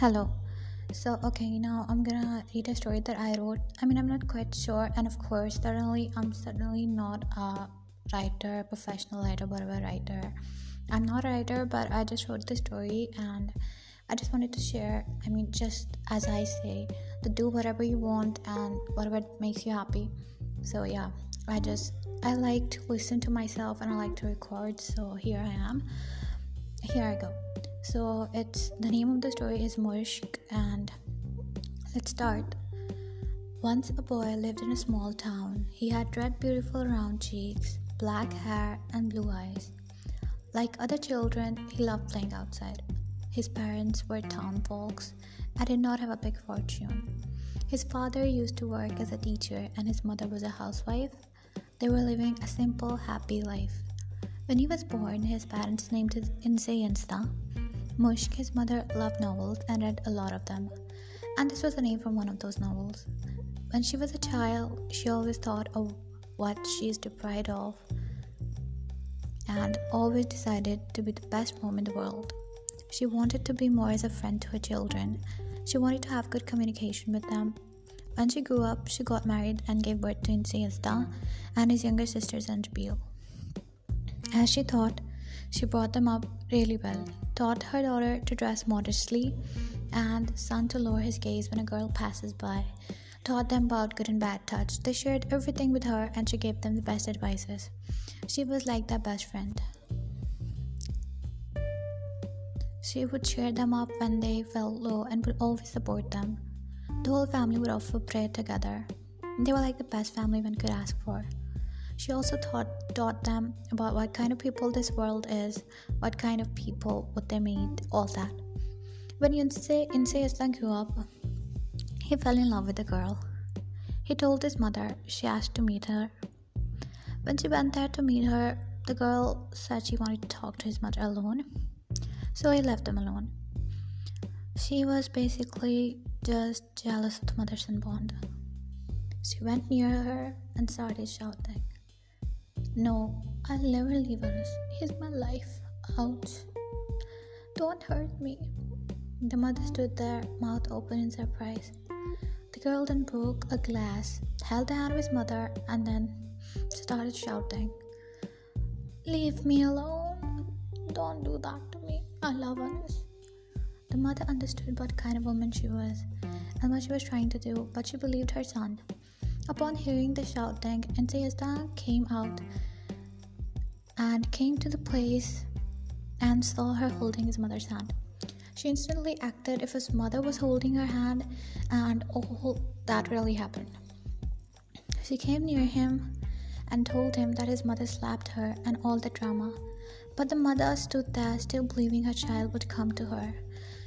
Hello. So, okay, now I'm gonna read a story that I wrote. I mean, I'm not quite sure, and of course, certainly, I'm certainly not a writer, professional writer, whatever writer. I'm not a writer, but I just wrote the story and I just wanted to share. I mean, just as I say, to do whatever you want and whatever makes you happy. So, yeah, I just, I like to listen to myself and I like to record, so here I am. Here I go. So it's the name of the story is Mushk and let's start. Once a boy lived in a small town. He had red beautiful round cheeks, black hair and blue eyes. Like other children, he loved playing outside. His parents were town folks and did not have a big fortune. His father used to work as a teacher and his mother was a housewife. They were living a simple, happy life. When he was born, his parents named him Inseyensta, Mushk, his mother, loved novels and read a lot of them, and this was the name from one of those novels. When she was a child, she always thought of what she is deprived of and always decided to be the best mom in the world. She wanted to be more as a friend to her children. She wanted to have good communication with them. When she grew up, she got married and gave birth to Insiesta and his younger sister Zanjabil. As she thought, she brought them up really well, taught her daughter to dress modestly, and son to lower his gaze when a girl passes by, taught them about good and bad touch. They shared everything with her, and she gave them the best advices. She was like their best friend. She would cheer them up when they felt low and would always support them. The whole family would offer prayer together. They were like the best family one could ask for. She also taught, taught them about what kind of people this world is, what kind of people, what they meet, all that. When Yunse, Inse grew up, he fell in love with a girl. He told his mother she asked to meet her. When she went there to meet her, the girl said she wanted to talk to his mother alone, so he left them alone. She was basically just jealous of the mother son bond. She went near her and started shouting. No, I'll never leave Anas. He's my life. Ouch. Don't hurt me. The mother stood there, mouth open in surprise. The girl then broke a glass, held the hand of his mother, and then started shouting, Leave me alone. Don't do that to me. I love Anas. The mother understood what kind of woman she was and what she was trying to do, but she believed her son. Upon hearing the shouting, Enthusiasta came out and came to the place and saw her holding his mother's hand. She instantly acted if his mother was holding her hand, and all that really happened. She came near him and told him that his mother slapped her and all the drama. But the mother stood there, still believing her child would come to her.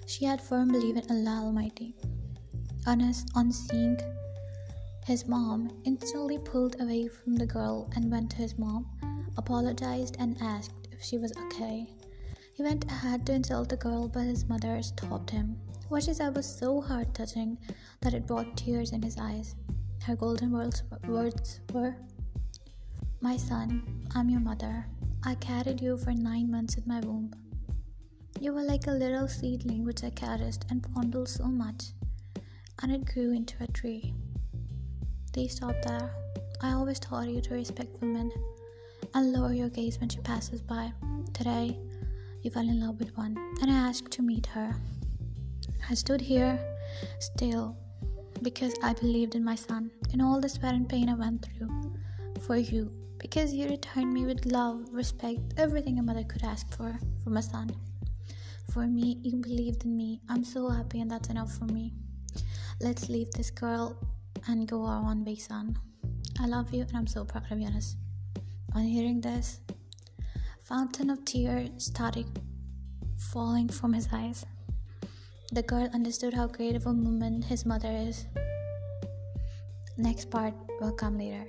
She had firm belief in Allah Almighty. Anas, on seeing his mom instantly pulled away from the girl and went to his mom, apologized, and asked if she was okay. He went ahead to insult the girl, but his mother stopped him. What she said was so heart touching that it brought tears in his eyes. Her golden words were My son, I'm your mother. I carried you for nine months in my womb. You were like a little seedling which I caressed and fondled so much, and it grew into a tree. Please stop there. I always taught you to respect women and lower your gaze when she passes by. Today, you fell in love with one, and I asked to meet her. I stood here still because I believed in my son, in all the sweat and pain I went through for you, because you returned me with love, respect, everything a mother could ask for from a son. For me, you believed in me. I'm so happy, and that's enough for me. Let's leave this girl and go own way, son. I love you and I'm so proud of you. On hearing this, fountain of tears started falling from his eyes. The girl understood how great of a woman his mother is. Next part will come later.